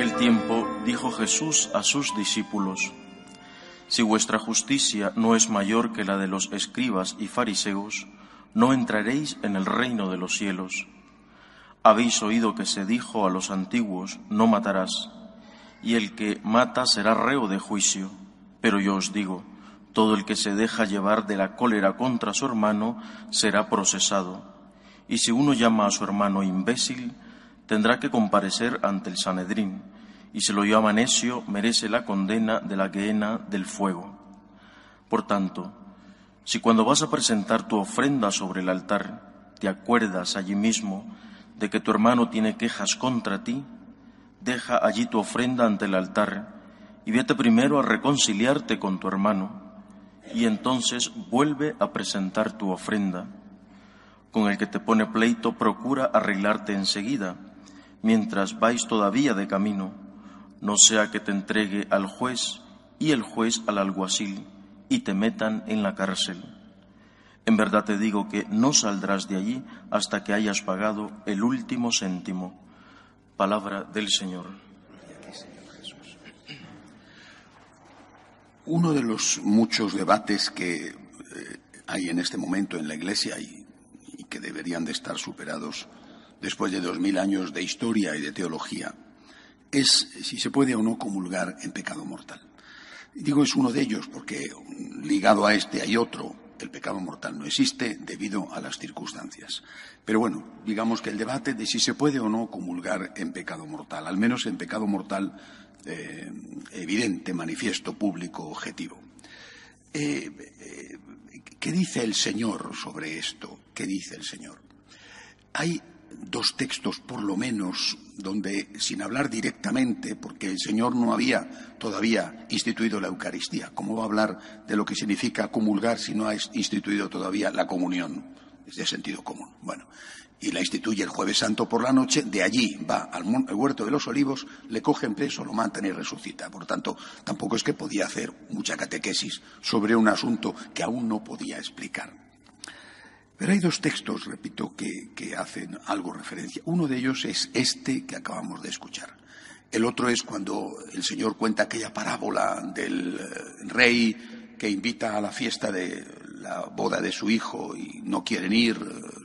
Aquel tiempo dijo Jesús a sus discípulos, Si vuestra justicia no es mayor que la de los escribas y fariseos, no entraréis en el reino de los cielos. Habéis oído que se dijo a los antiguos, no matarás, y el que mata será reo de juicio. Pero yo os digo, todo el que se deja llevar de la cólera contra su hermano será procesado. Y si uno llama a su hermano imbécil, tendrá que comparecer ante el Sanedrín, y si lo llama necio, merece la condena de la guena del fuego. Por tanto, si cuando vas a presentar tu ofrenda sobre el altar, te acuerdas allí mismo de que tu hermano tiene quejas contra ti, deja allí tu ofrenda ante el altar y vete primero a reconciliarte con tu hermano, y entonces vuelve a presentar tu ofrenda. Con el que te pone pleito, procura arreglarte enseguida mientras vais todavía de camino, no sea que te entregue al juez y el juez al alguacil y te metan en la cárcel. En verdad te digo que no saldrás de allí hasta que hayas pagado el último céntimo. Palabra del Señor. Uno de los muchos debates que eh, hay en este momento en la Iglesia y, y que deberían de estar superados después de dos mil años de historia y de teología, es si se puede o no comulgar en pecado mortal. Digo es uno de ellos porque ligado a este hay otro. El pecado mortal no existe debido a las circunstancias. Pero bueno, digamos que el debate de si se puede o no comulgar en pecado mortal, al menos en pecado mortal eh, evidente, manifiesto, público, objetivo. Eh, eh, ¿Qué dice el Señor sobre esto? ¿Qué dice el Señor? Hay dos textos, por lo menos, donde, sin hablar directamente, porque el Señor no había todavía instituido la Eucaristía, ¿cómo va a hablar de lo que significa comulgar si no ha instituido todavía la comunión? Es de sentido común. Bueno, y la instituye el jueves santo por la noche, de allí va al, huerto de los olivos, le cogen preso, lo matan y resucita. Por tanto, tampoco es que podía hacer mucha catequesis sobre un asunto que aún no podía explicar. Pero hay dos textos, repito, que, hacen algo referencia. Uno de ellos es este que acabamos de escuchar. El otro es cuando el Señor cuenta aquella parábola del eh, rey que invita a la fiesta de la boda de su hijo y no quieren ir eh,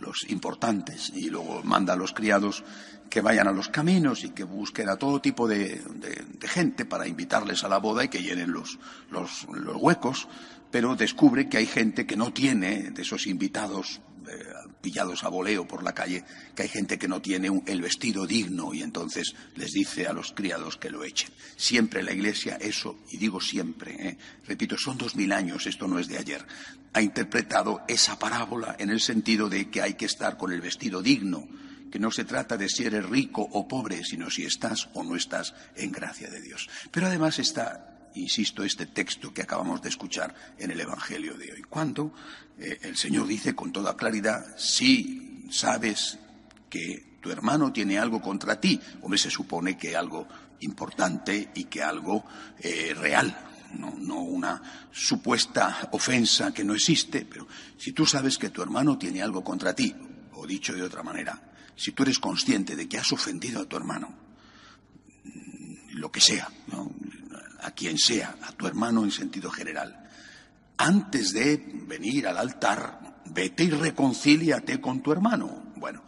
los, importantes y luego manda a los criados que vayan a los caminos y que busquen a todo tipo de, gente para invitarles a la boda y que llenen los huecos pero descubre que hay gente que no tiene, de esos invitados eh, pillados a voleo por la calle, que hay gente que no tiene el vestido digno y entonces les dice a los criados que lo echen. Siempre la Iglesia eso, y digo siempre, eh, repito, son dos mil años, esto no es de ayer, ha interpretado esa parábola en el sentido de que hay que estar con el vestido digno, que no se trata de si eres rico o pobre, sino si estás o no estás en gracia de Dios. Pero además está insisto, este texto que acabamos de escuchar en el Evangelio de hoy. Cuando eh, el Señor dice con toda claridad, si sabes que tu hermano tiene algo contra ti, hombre, se supone que algo importante y que algo eh, real, no, no, una supuesta ofensa que no existe, pero si tú sabes que tu hermano tiene algo contra ti, o dicho de otra manera, si tú eres consciente de que has ofendido a tu hermano, lo que sea, ¿no? A quien sea, a tu hermano en sentido general, antes de venir al altar, vete y reconcíliate con tu hermano. Bueno,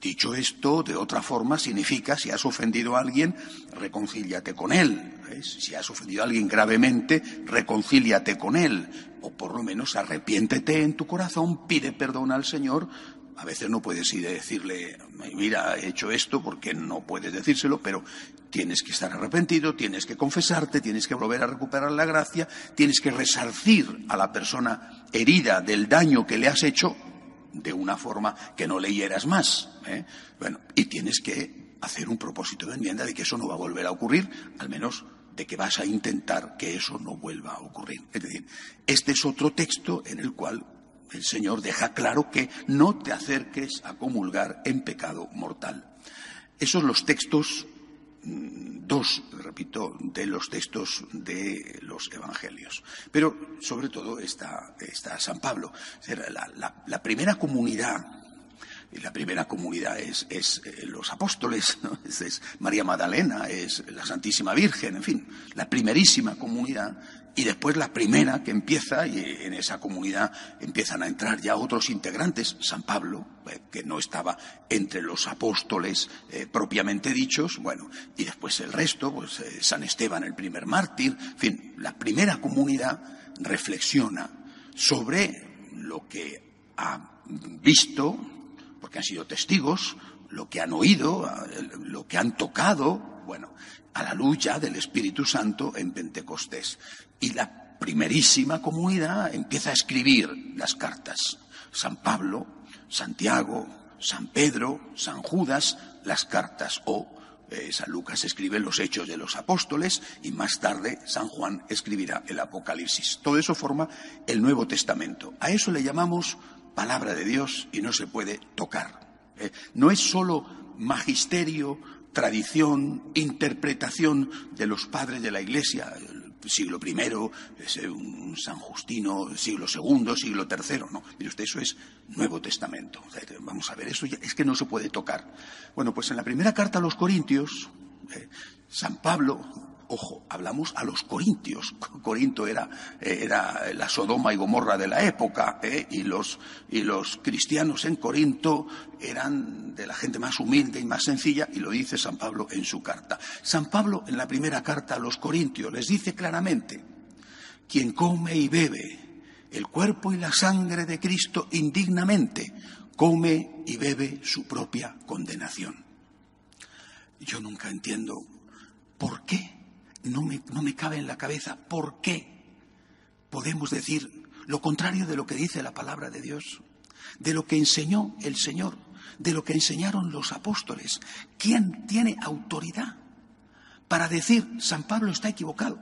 dicho esto, de otra forma, significa, si has ofendido a alguien, reconcíliate con él. Si has ofendido a alguien gravemente, reconcíliate con él. O por lo menos arrepiéntete en tu corazón, pide perdón al Señor A veces no puedes ir a decirle, mira, he hecho esto porque no puedes decírselo, pero tienes que estar arrepentido, tienes que confesarte, tienes que volver a recuperar la gracia, tienes que resarcir a la persona herida del daño que le has hecho de una forma que no le hieras más. ¿eh? Bueno, y tienes que hacer un propósito de enmienda de que eso no va a volver a ocurrir, al menos de que vas a intentar que eso no vuelva a ocurrir. Es decir, este es otro texto en el cual el Señor deja claro que no te acerques a comulgar en pecado mortal. Esos los textos, mm, dos, repito, de los textos de los evangelios. Pero sobre todo está, San Pablo. La, primera comunidad la primera comunidad es, eh, los apóstoles, es, María Magdalena, es la Santísima Virgen, en fin, la primerísima comunidad. Y después la primera que empieza, y en esa comunidad empiezan a entrar ya otros integrantes, San Pablo, eh, que no estaba entre los apóstoles eh, propiamente dichos, bueno, y después el resto, pues San Esteban, el primer mártir, en fin, la primera comunidad reflexiona sobre lo que ha visto, porque han sido testigos, lo que han oído, lo que han tocado, bueno, a la luz ya del Espíritu Santo en Pentecostés. Y la primerísima comunidad empieza a escribir las cartas. San Pablo, Santiago, San Pedro, San Judas, las cartas. O eh, San Lucas escribe los hechos de los apóstoles y más tarde San Juan escribirá el Apocalipsis. Todo eso forma el Nuevo Testamento. A eso le llamamos palabra de Dios y no se puede tocar. ¿eh? No es solo magisterio, tradición, interpretación de los padres de la Iglesia, siglo I, un San Justino, siglo II, siglo III, no, mire usted, eso es Nuevo Testamento. Vamos a ver, eso es que no se puede tocar. Bueno, pues en la primera carta a los Corintios, eh, San Pablo Ojo, hablamos a los corintios. Corinto era, era la Sodoma y Gomorra de la época, ¿eh? y, los, y los cristianos en Corinto eran de la gente más humilde y más sencilla, y lo dice San Pablo en su carta. San Pablo en la primera carta a los corintios les dice claramente, quien come y bebe el cuerpo y la sangre de Cristo indignamente, come y bebe su propia condenación. Yo nunca entiendo por qué no me, no me cabe en la cabeza por qué podemos decir lo contrario de lo que dice la palabra de Dios, de lo que enseñó el Señor, de lo que enseñaron los apóstoles. ¿Quién tiene autoridad para decir San Pablo está equivocado?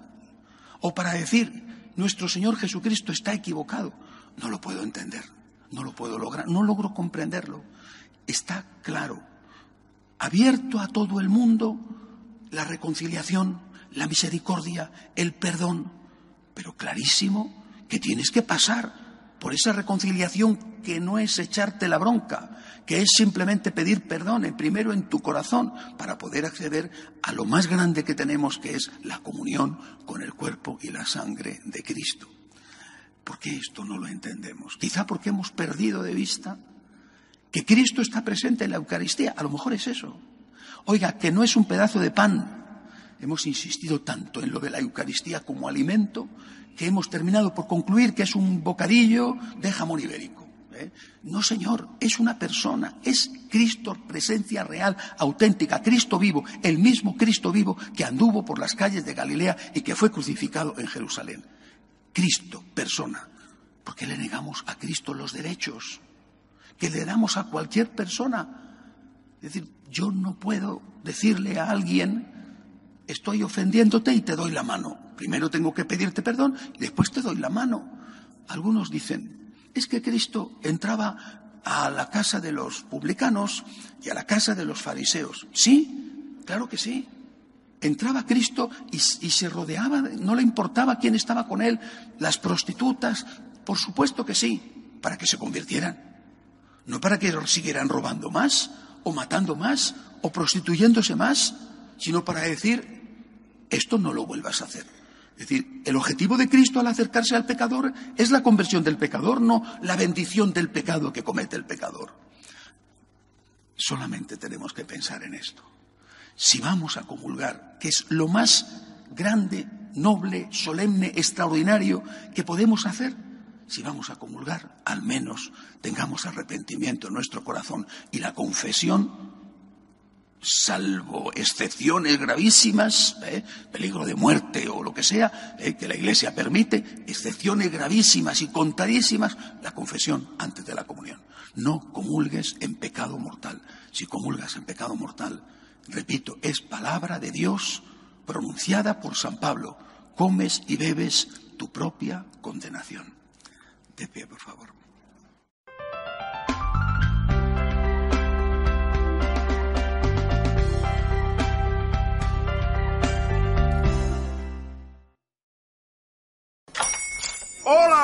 O para decir nuestro Señor Jesucristo está equivocado. No lo puedo entender, no lo puedo lograr, no logro comprenderlo. Está claro, abierto a todo el mundo la reconciliación la misericordia, el perdón, pero clarísimo que tienes que pasar por esa reconciliación que no es echarte la bronca, que es simplemente pedir perdón primero en tu corazón para poder acceder a lo más grande que tenemos, que es la comunión con el cuerpo y la sangre de Cristo. ¿Por qué esto no lo entendemos? Quizá porque hemos perdido de vista que Cristo está presente en la Eucaristía. A lo mejor es eso. Oiga, que no es un pedazo de pan hemos insistido tanto en lo de la Eucaristía como alimento que hemos terminado por concluir que es un bocadillo de jamón ibérico. ¿eh? No, Señor, es una persona, es Cristo, presencia real, auténtica, Cristo vivo, el mismo Cristo vivo que anduvo por las calles de Galilea y que fue crucificado en Jerusalén. Cristo, persona. ¿Por qué le negamos a Cristo los derechos que le damos a cualquier persona? Es decir, yo no puedo decirle a alguien estoy ofendiéndote y te doy la mano. Primero tengo que pedirte perdón y después te doy la mano. Algunos dicen, es que Cristo entraba a la casa de los publicanos y a la casa de los fariseos. Sí, claro que sí. Entraba Cristo y, se rodeaba, no le importaba quién estaba con él, las prostitutas, por supuesto que sí, para que se convirtieran. No para que siguieran robando más, o matando más, o prostituyéndose más, sino para decir, esto no lo vuelvas a hacer. Es decir, el objetivo de Cristo al acercarse al pecador es la conversión del pecador, no la bendición del pecado que comete el pecador. Solamente tenemos que pensar en esto. Si vamos a comulgar, que es lo más grande, noble, solemne, extraordinario que podemos hacer, si vamos a comulgar, al menos tengamos arrepentimiento en nuestro corazón y la confesión salvo excepciones gravísimas, ¿eh? peligro de muerte o lo que sea, ¿eh? que la Iglesia permite, excepciones gravísimas y contadísimas, la confesión antes de la comunión. No comulgues en pecado mortal. Si comulgas en pecado mortal, repito, es palabra de Dios pronunciada por San Pablo. Comes y bebes tu propia condenación. De pie, por favor.